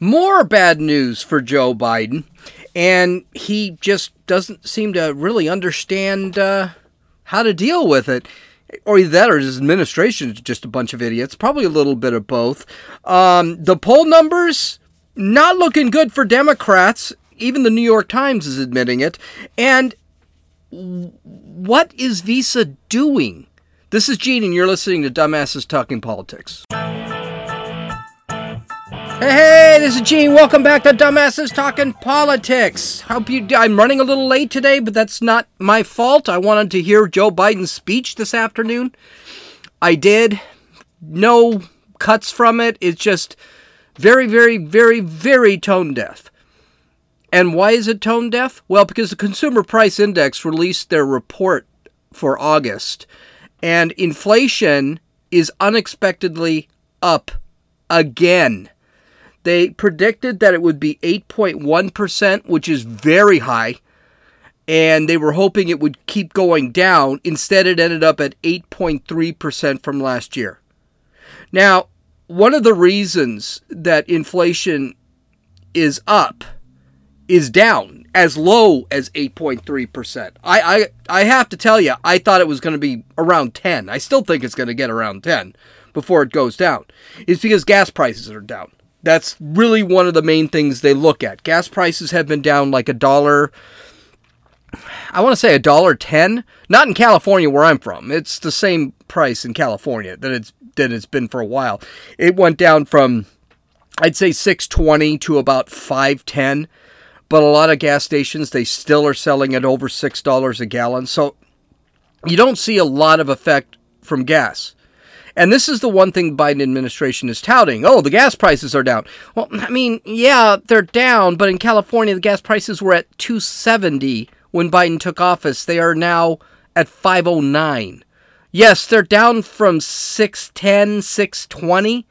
More bad news for Joe Biden, and he just doesn't seem to really understand uh, how to deal with it. Or either that, or his administration is just a bunch of idiots. Probably a little bit of both. Um, the poll numbers not looking good for Democrats. Even the New York Times is admitting it. And what is Visa doing? This is Gene, and you're listening to Dumbasses Talking Politics. Hey, this is Gene. Welcome back to Dumbasses Talking Politics. Hope you. I'm running a little late today, but that's not my fault. I wanted to hear Joe Biden's speech this afternoon. I did. No cuts from it. It's just very, very, very, very tone deaf. And why is it tone deaf? Well, because the Consumer Price Index released their report for August, and inflation is unexpectedly up again. They predicted that it would be 8.1%, which is very high. And they were hoping it would keep going down. Instead, it ended up at 8.3% from last year. Now, one of the reasons that inflation is up is down as low as 8.3%. I, I, I have to tell you, I thought it was going to be around 10. I still think it's going to get around 10 before it goes down. It's because gas prices are down. That's really one of the main things they look at. Gas prices have been down like a dollar. I want to say a dollar ten. Not in California where I'm from. It's the same price in California that it's that it's been for a while. It went down from I'd say 620 to about 510. But a lot of gas stations they still are selling at over $6 a gallon. So you don't see a lot of effect from gas. And this is the one thing Biden administration is touting. Oh, the gas prices are down. Well, I mean, yeah, they're down, but in California the gas prices were at 270 when Biden took office. They are now at 509. Yes, they're down from 610, 620.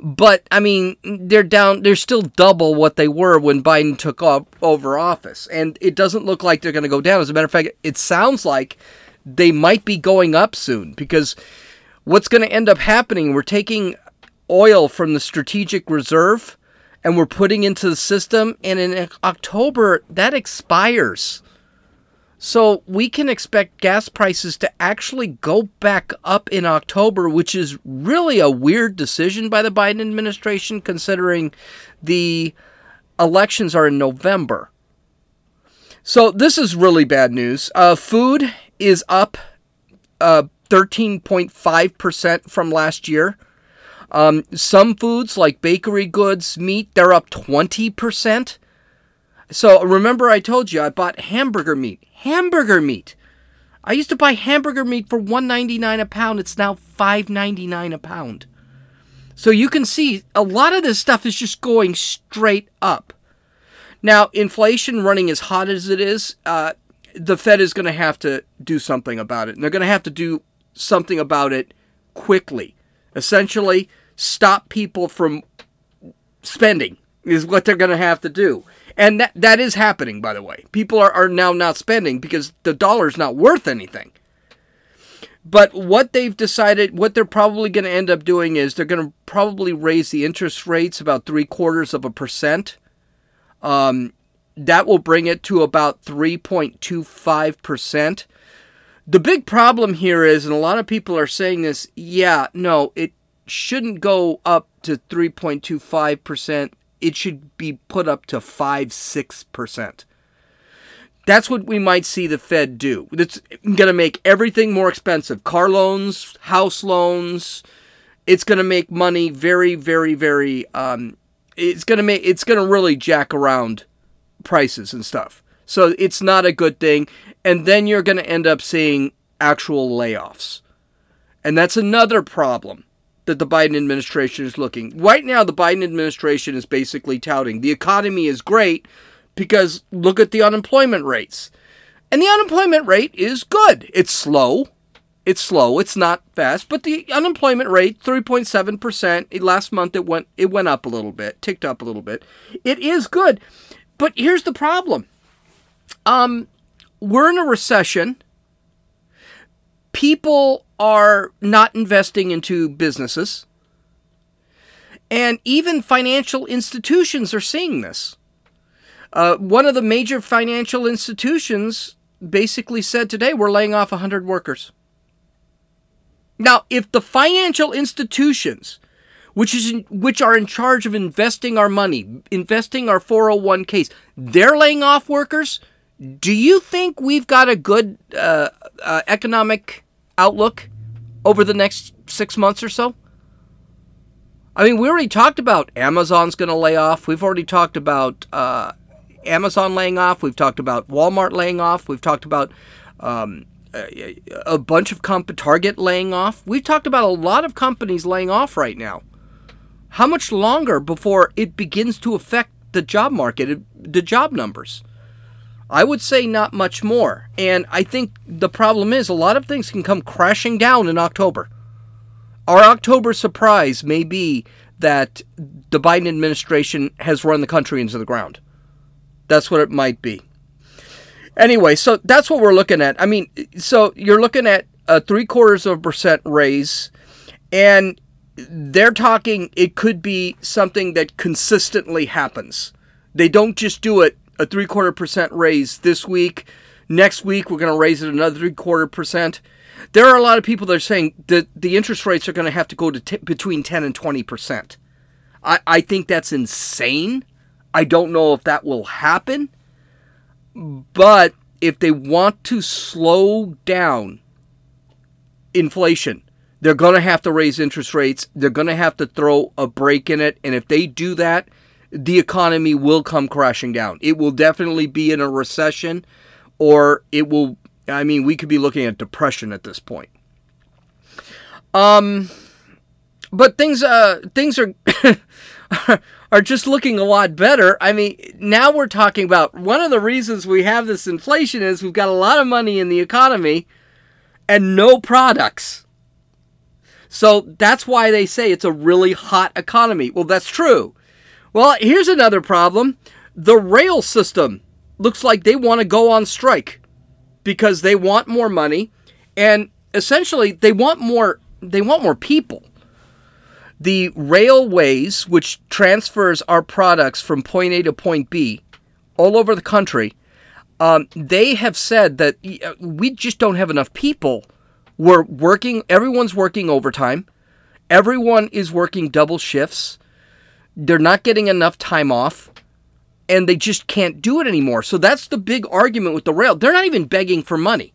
But I mean, they're down. They're still double what they were when Biden took over office, and it doesn't look like they're going to go down. As a matter of fact, it sounds like they might be going up soon because what's going to end up happening, we're taking oil from the strategic reserve and we're putting into the system and in October that expires. So we can expect gas prices to actually go back up in October, which is really a weird decision by the Biden administration considering the elections are in November. So this is really bad news. Uh, food is up uh, 13.5% from last year. Um, some foods like bakery goods, meat, they're up 20%. So remember, I told you I bought hamburger meat. Hamburger meat. I used to buy hamburger meat for $1.99 a pound. It's now $5.99 a pound. So you can see a lot of this stuff is just going straight up. Now, inflation running as hot as it is, uh, the Fed is going to have to do something about it. And they're going to have to do something about it quickly. Essentially, stop people from spending is what they're going to have to do. And that, that is happening, by the way. People are, are now not spending because the dollar's not worth anything. But what they've decided, what they're probably going to end up doing is they're going to probably raise the interest rates about three quarters of a percent. Um, that will bring it to about 3.25%. The big problem here is, and a lot of people are saying this, yeah, no, it shouldn't go up to 3.25%. It should be put up to 5 6%. That's what we might see the Fed do. It's going to make everything more expensive. Car loans, house loans. It's going to make money very, very, very. Um, it's going to make. It's going to really jack around prices and stuff. So it's not a good thing. And then you're going to end up seeing actual layoffs. And that's another problem that the Biden administration is looking. Right now, the Biden administration is basically touting the economy is great because look at the unemployment rates. And the unemployment rate is good. It's slow. It's slow. It's not fast, but the unemployment rate 3.7%. Last month it went it went up a little bit, ticked up a little bit. It is good. But here's the problem. Um we're in a recession. People are not investing into businesses. And even financial institutions are seeing this. Uh, one of the major financial institutions basically said today we're laying off 100 workers. Now, if the financial institutions, which is in, which are in charge of investing our money, investing our 401ks, they're laying off workers, do you think we've got a good uh, uh, economic outlook over the next six months or so? I mean, we already talked about Amazon's going to lay off. We've already talked about uh, Amazon laying off. We've talked about Walmart laying off. We've talked about um, a, a, bunch of comp- Target laying off. We've talked about a lot of companies laying off right now. How much longer before it begins to affect the job market, the job numbers? I would say not much more. And I think the problem is a lot of things can come crashing down in October. Our October surprise may be that the Biden administration has run the country into the ground. That's what it might be. Anyway, so that's what we're looking at. I mean, so you're looking at a three quarters of a percent raise, and they're talking it could be something that consistently happens. They don't just do it a three quarter percent raise this week. Next week, we're going to raise it another three quarter percent. There are a lot of people that are saying that the interest rates are going to have to go to t- between 10 and 20 percent. I, I think that's insane. I don't know if that will happen. But if they want to slow down inflation, they're going to have to raise interest rates. They're going to have to throw a break in it. And if they do that, the economy will come crashing down. It will definitely be in a recession, or it will, I mean, we could be looking at depression at this point. Um, but things, uh, things are. are just looking a lot better. I mean, now we're talking about one of the reasons we have this inflation is we've got a lot of money in the economy and no products. So that's why they say it's a really hot economy. Well, that's true. Well, here's another problem. The rail system looks like they want to go on strike because they want more money and essentially they want more they want more people the railways, which transfers our products from point A to point B all over the country, um, they have said that uh, we just don't have enough people. We're working, everyone's working overtime, everyone is working double shifts, they're not getting enough time off. And they just can't do it anymore. So that's the big argument with the rail. They're not even begging for money.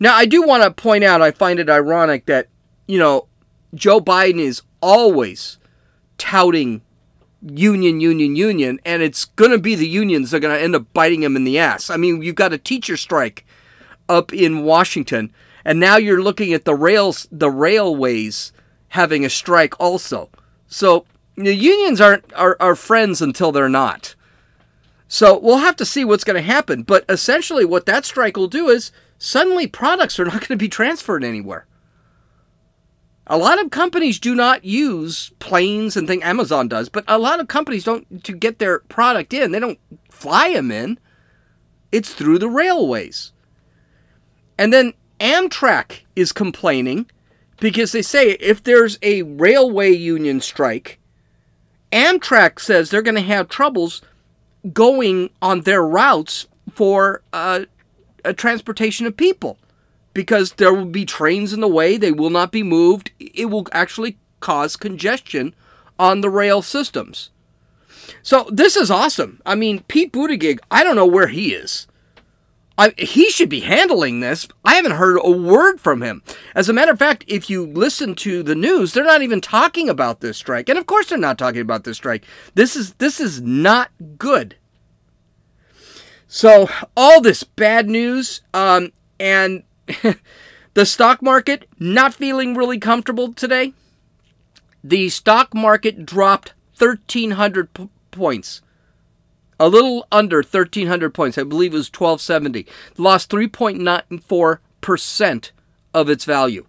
Now, I do want to point out, I find it ironic that, you know, Joe Biden is always touting union, union, union, and it's going to be the unions that are going to end up biting him in the ass. I mean, you've got a teacher strike up in Washington, and now you're looking at the rails, the railways having a strike also. So the unions aren't are, are friends until they're not. So we'll have to see what's going to happen. But essentially, what that strike will do is suddenly products are not going to be transferred anywhere. A lot of companies do not use planes and things. Amazon does, but a lot of companies don't to get their product in. They don't fly them in. It's through the railways. And then Amtrak is complaining because they say if there's a railway union strike, Amtrak says they're going to have troubles going on their routes for uh, a transportation of people because there will be trains in the way, they will not be moved. It will actually cause congestion on the rail systems. So this is awesome. I mean, Pete Buttigieg, I don't know where he is. I, he should be handling this. I haven't heard a word from him. As a matter of fact, if you listen to the news, they're not even talking about this strike. And of course they're not talking about this strike. This is this is not good. So all this bad news, um, and the stock market not feeling really comfortable today. The stock market dropped 1,300 p- points. A little under 1,300 points. I believe it was 1,270. Lost 3.94% of its value.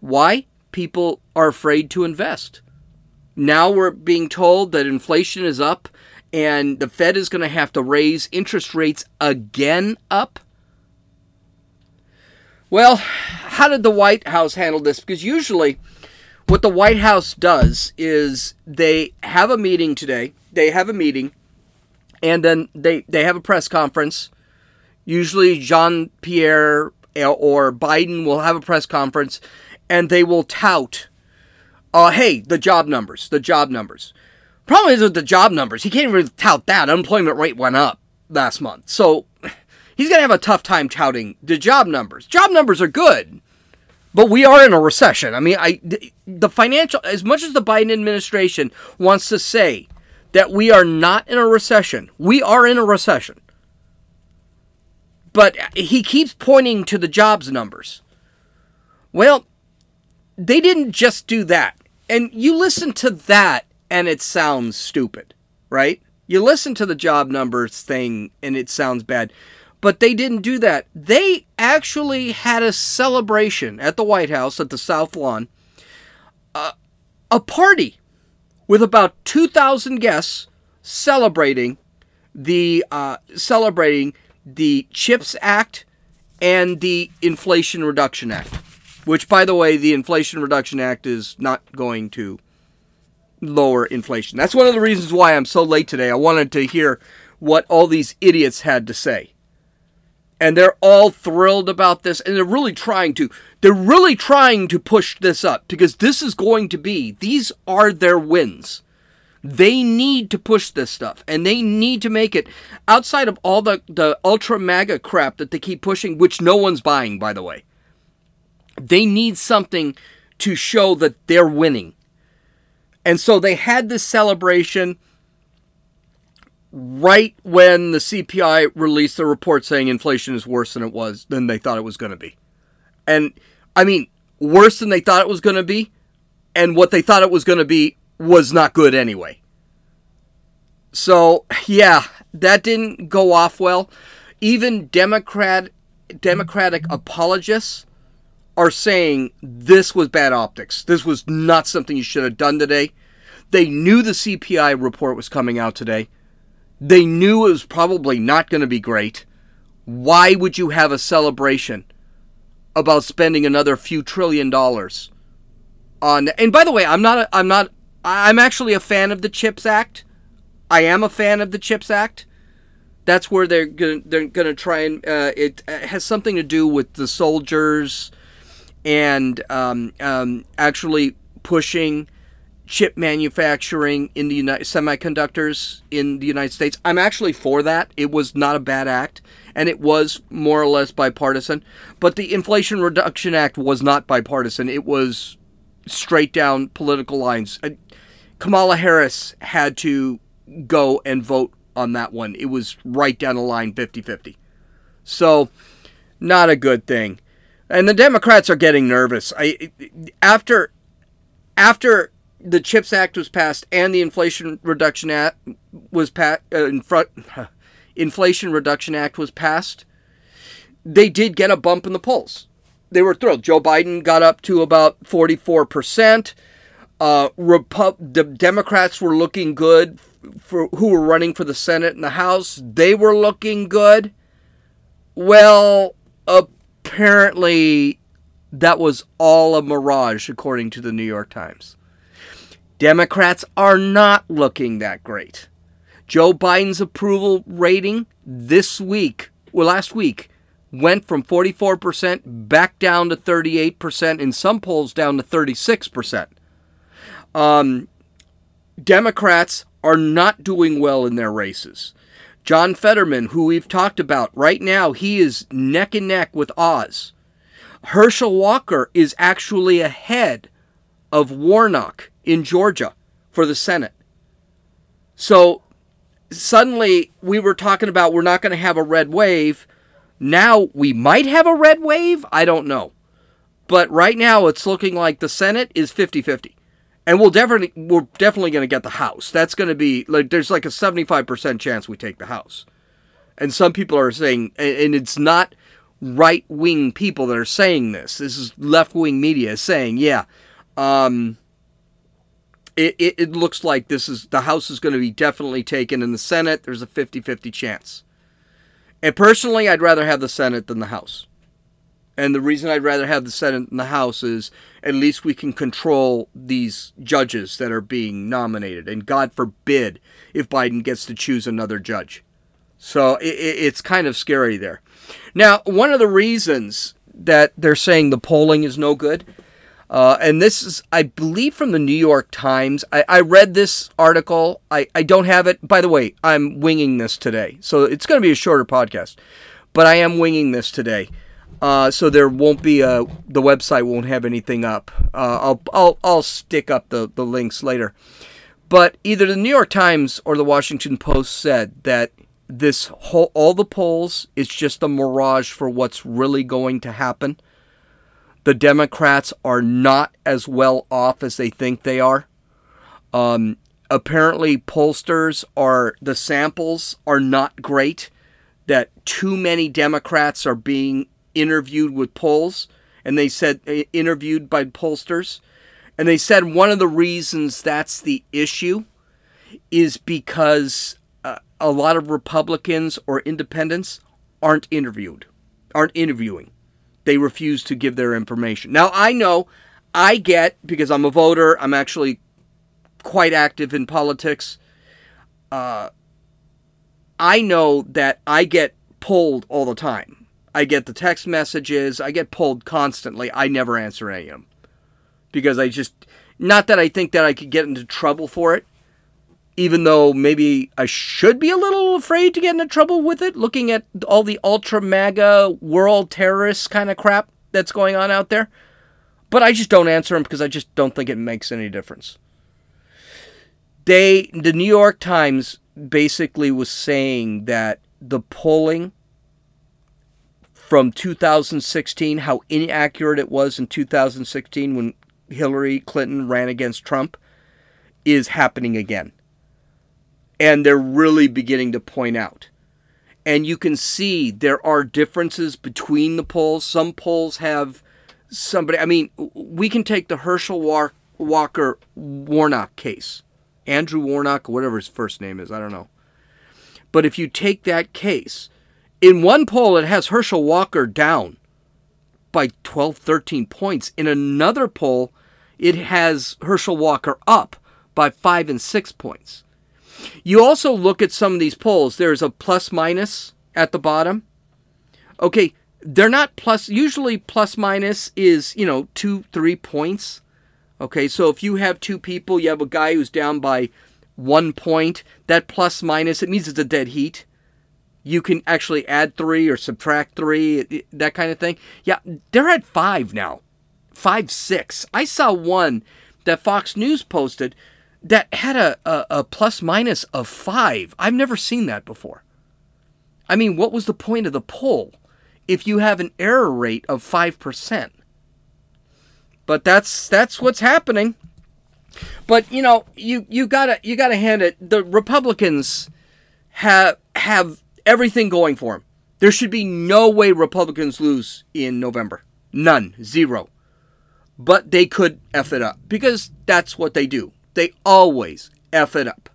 Why? People are afraid to invest. Now we're being told that inflation is up and the Fed is going to have to raise interest rates again up. Well, how did the White House handle this? Because usually what the White House does is they have a meeting today. They have a meeting, and then they they have a press conference. Usually, Jean Pierre or Biden will have a press conference, and they will tout, uh, "Hey, the job numbers, the job numbers." Problem is with the job numbers, he can't really tout that. Unemployment rate went up last month, so he's gonna have a tough time touting the job numbers. Job numbers are good but we are in a recession. I mean, I the financial as much as the Biden administration wants to say that we are not in a recession, we are in a recession. But he keeps pointing to the jobs numbers. Well, they didn't just do that. And you listen to that and it sounds stupid, right? You listen to the job numbers thing and it sounds bad. But they didn't do that. They actually had a celebration at the White House at the South Lawn, uh, a party with about 2,000 guests celebrating the uh, celebrating the Chips Act and the Inflation Reduction Act, which, by the way, the Inflation Reduction Act is not going to lower inflation. That's one of the reasons why I'm so late today. I wanted to hear what all these idiots had to say and they're all thrilled about this and they're really trying to they're really trying to push this up because this is going to be these are their wins. They need to push this stuff and they need to make it outside of all the the ultra MAGA crap that they keep pushing which no one's buying by the way. They need something to show that they're winning. And so they had this celebration right when the CPI released the report saying inflation is worse than it was than they thought it was going to be. And I mean, worse than they thought it was going to be, and what they thought it was going to be was not good anyway. So, yeah, that didn't go off well. Even Democrat Democratic apologists are saying this was bad optics. This was not something you should have done today. They knew the CPI report was coming out today. They knew it was probably not going to be great. Why would you have a celebration about spending another few trillion dollars on? And by the way, I'm not. I'm not. I'm actually a fan of the Chips Act. I am a fan of the Chips Act. That's where they're gonna they're gonna try and uh, it has something to do with the soldiers and um, um, actually pushing chip manufacturing in the United semiconductors in the United States. I'm actually for that. It was not a bad act and it was more or less bipartisan, but the Inflation Reduction Act was not bipartisan. It was straight down political lines. Uh, Kamala Harris had to go and vote on that one. It was right down the line 50-50. So, not a good thing. And the Democrats are getting nervous. I after after the CHIPS Act was passed and the Inflation Reduction Act was passed. Uh, Inflation Reduction Act was passed. They did get a bump in the polls. They were thrilled. Joe Biden got up to about forty-four percent. Uh, Repu- the Democrats were looking good for who were running for the Senate and the House. They were looking good. Well, apparently, that was all a mirage, according to the New York Times. Democrats are not looking that great. Joe Biden's approval rating this week, well, last week, went from 44% back down to 38%, in some polls down to 36%. Um, Democrats are not doing well in their races. John Fetterman, who we've talked about, right now he is neck and neck with Oz. Herschel Walker is actually ahead of Warnock in Georgia for the Senate. So suddenly we were talking about we're not going to have a red wave. Now we might have a red wave. I don't know. But right now it's looking like the Senate is 50-50. And we'll definitely we're definitely going to get the House. That's going to be like there's like a 75% chance we take the House. And some people are saying and it's not right-wing people that are saying this. This is left-wing media saying, yeah, um, it, it, it looks like this is the House is going to be definitely taken in the Senate. There's a 50 50 chance. And personally, I'd rather have the Senate than the House. And the reason I'd rather have the Senate than the House is at least we can control these judges that are being nominated. And God forbid if Biden gets to choose another judge. So it, it's kind of scary there. Now, one of the reasons that they're saying the polling is no good, uh, and this is, I believe, from the New York Times. I, I read this article. I, I don't have it. By the way, I'm winging this today. So it's going to be a shorter podcast, but I am winging this today. Uh, so there won't be a the website won't have anything up. Uh, I'll I'll I'll stick up the the links later. But either the New York Times or the Washington Post said that this whole all the polls is just a mirage for what's really going to happen. The Democrats are not as well off as they think they are. Um, apparently, pollsters are the samples are not great. That too many Democrats are being interviewed with polls, and they said uh, interviewed by pollsters, and they said one of the reasons that's the issue is because uh, a lot of Republicans or independents aren't interviewed, aren't interviewing. They refuse to give their information. Now, I know I get, because I'm a voter, I'm actually quite active in politics. Uh, I know that I get polled all the time. I get the text messages. I get polled constantly. I never answer any of them because I just not that I think that I could get into trouble for it, even though maybe I should be a little afraid to get into trouble with it, looking at all the ultra MAGA world terrorists kind of crap that's going on out there. But I just don't answer them because I just don't think it makes any difference. They, the New York Times basically was saying that the polling from 2016, how inaccurate it was in 2016 when Hillary Clinton ran against Trump, is happening again. And they're really beginning to point out. And you can see there are differences between the polls. Some polls have somebody, I mean, we can take the Herschel Walker Warnock case. Andrew Warnock, whatever his first name is, I don't know. But if you take that case, in one poll, it has Herschel Walker down by 12, 13 points. In another poll, it has Herschel Walker up by five and six points. You also look at some of these polls, there's a plus minus at the bottom. Okay, they're not plus, usually plus minus is, you know, two, three points. Okay, so if you have two people, you have a guy who's down by one point, that plus minus, it means it's a dead heat you can actually add three or subtract three, that kind of thing. Yeah, they're at five now. Five, six. I saw one that Fox News posted that had a, a, a plus minus of five. I've never seen that before. I mean, what was the point of the poll if you have an error rate of 5%? But that's that's what's happening. But you know, you you gotta you gotta hand it. The Republicans have have everything going for them. There should be no way Republicans lose in November. None. Zero. But they could F it up because that's what they do. They always F it up.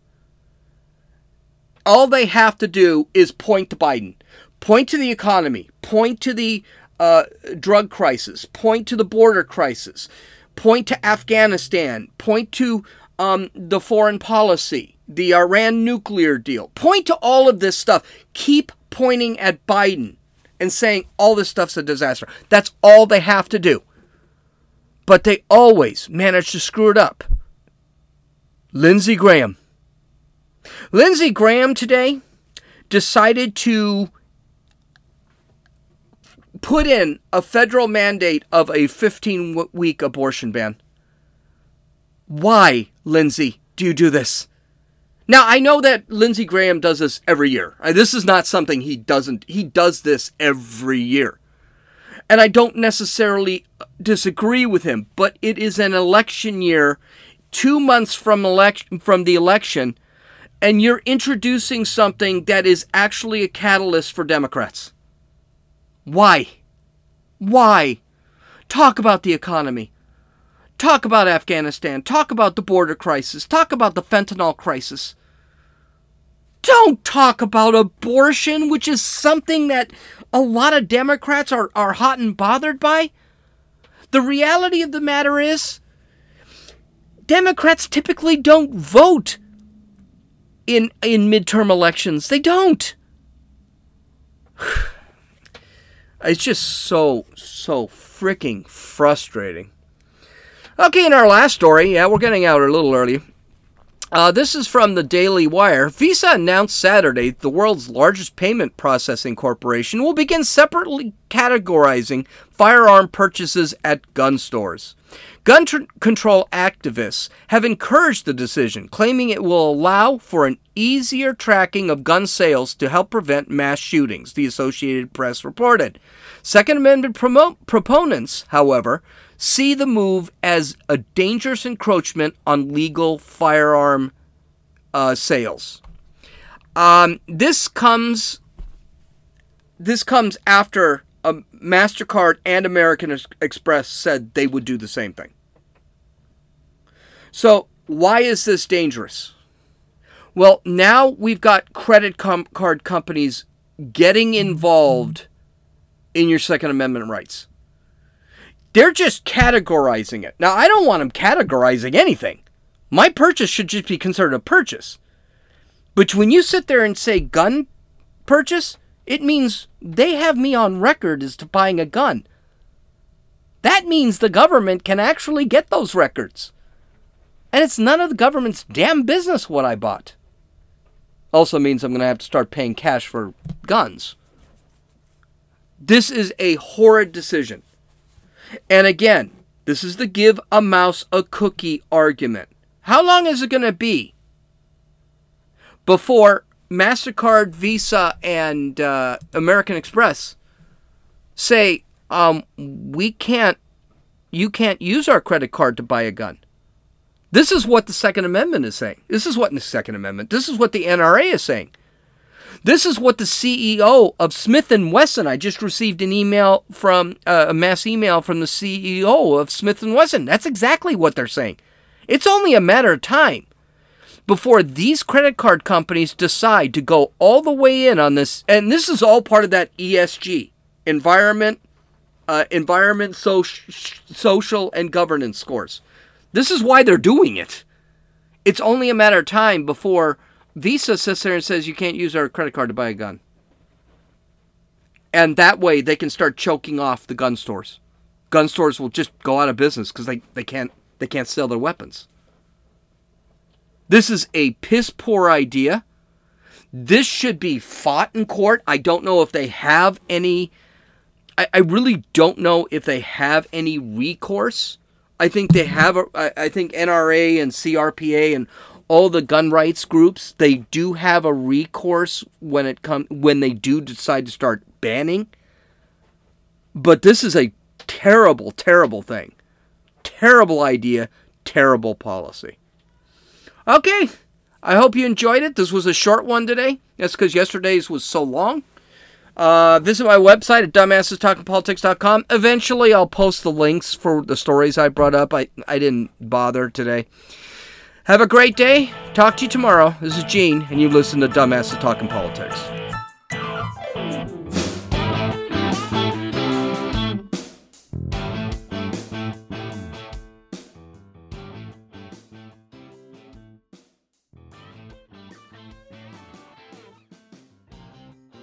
All they have to do is point to Biden, point to the economy, point to the uh, drug crisis, point to the border crisis, point to Afghanistan, point to um, the foreign policy, the Iran nuclear deal. Point to all of this stuff. Keep pointing at Biden and saying all this stuff's a disaster. That's all they have to do. But they always manage to screw it up. Lindsey Graham. Lindsey Graham today decided to put in a federal mandate of a 15 week abortion ban. Why, Lindsey, do you do this? Now, I know that Lindsey Graham does this every year. Uh, this is not something he doesn't, he does this every year. And I don't necessarily disagree with him, but it is an election year, two months from election from the election, and you're introducing something that is actually a catalyst for Democrats. Why? Why? Talk about the economy. Talk about Afghanistan. Talk about the border crisis. Talk about the fentanyl crisis. Don't talk about abortion, which is something that a lot of Democrats are, are hot and bothered by? The reality of the matter is, Democrats typically don't vote in in midterm elections. They don't. It's just so so freaking frustrating. Okay, in our last story, yeah, we're getting out a little early. Uh, this is from the Daily Wire. Visa announced Saturday the world's largest payment processing corporation will begin separately categorizing firearm purchases at gun stores. Gun tr- control activists have encouraged the decision, claiming it will allow for an easier tracking of gun sales to help prevent mass shootings, the Associated Press reported. Second Amendment proponents, however, see the move as a dangerous encroachment on legal firearm uh, sales. Um, this comes this comes after um, Mastercard and American Express said they would do the same thing. So why is this dangerous? Well, now we've got credit com- card companies getting involved in your Second Amendment rights. They're just categorizing it. Now, I don't want them categorizing anything. My purchase should just be considered a purchase. But when you sit there and say gun purchase, it means they have me on record as to buying a gun. That means the government can actually get those records. And it's none of the government's damn business what I bought. Also means I'm going to have to start paying cash for guns. This is a horrid decision. And again, this is the give a mouse a cookie argument. How long is it going to be before MasterCard, Visa, and uh, American Express say, um, we can't, you can't use our credit card to buy a gun? This is what the Second Amendment is saying. This is what the Second Amendment, this is what the NRA is saying. This is what the CEO of Smith and Wesson. I just received an email from uh, a mass email from the CEO of Smith and Wesson. That's exactly what they're saying. It's only a matter of time before these credit card companies decide to go all the way in on this. And this is all part of that ESG environment, uh, environment, so- social, and governance scores. This is why they're doing it. It's only a matter of time before Visa sits there and says you can't use our credit card to buy a gun. And that way they can start choking off the gun stores. Gun stores will just go out of business because they, they can't they can't sell their weapons. This is a piss poor idea. This should be fought in court. I don't know if they have any I, I really don't know if they have any recourse. I think they have a, I think NRA and CRPA and all the gun rights groups they do have a recourse when it come when they do decide to start banning but this is a terrible terrible thing terrible idea terrible policy okay i hope you enjoyed it this was a short one today that's because yesterday's was so long uh, visit my website at dumbassestalkingpolitics.com. Eventually, I'll post the links for the stories I brought up. I, I didn't bother today. Have a great day. Talk to you tomorrow. This is Gene, and you listen to Dumbasses Talking Politics.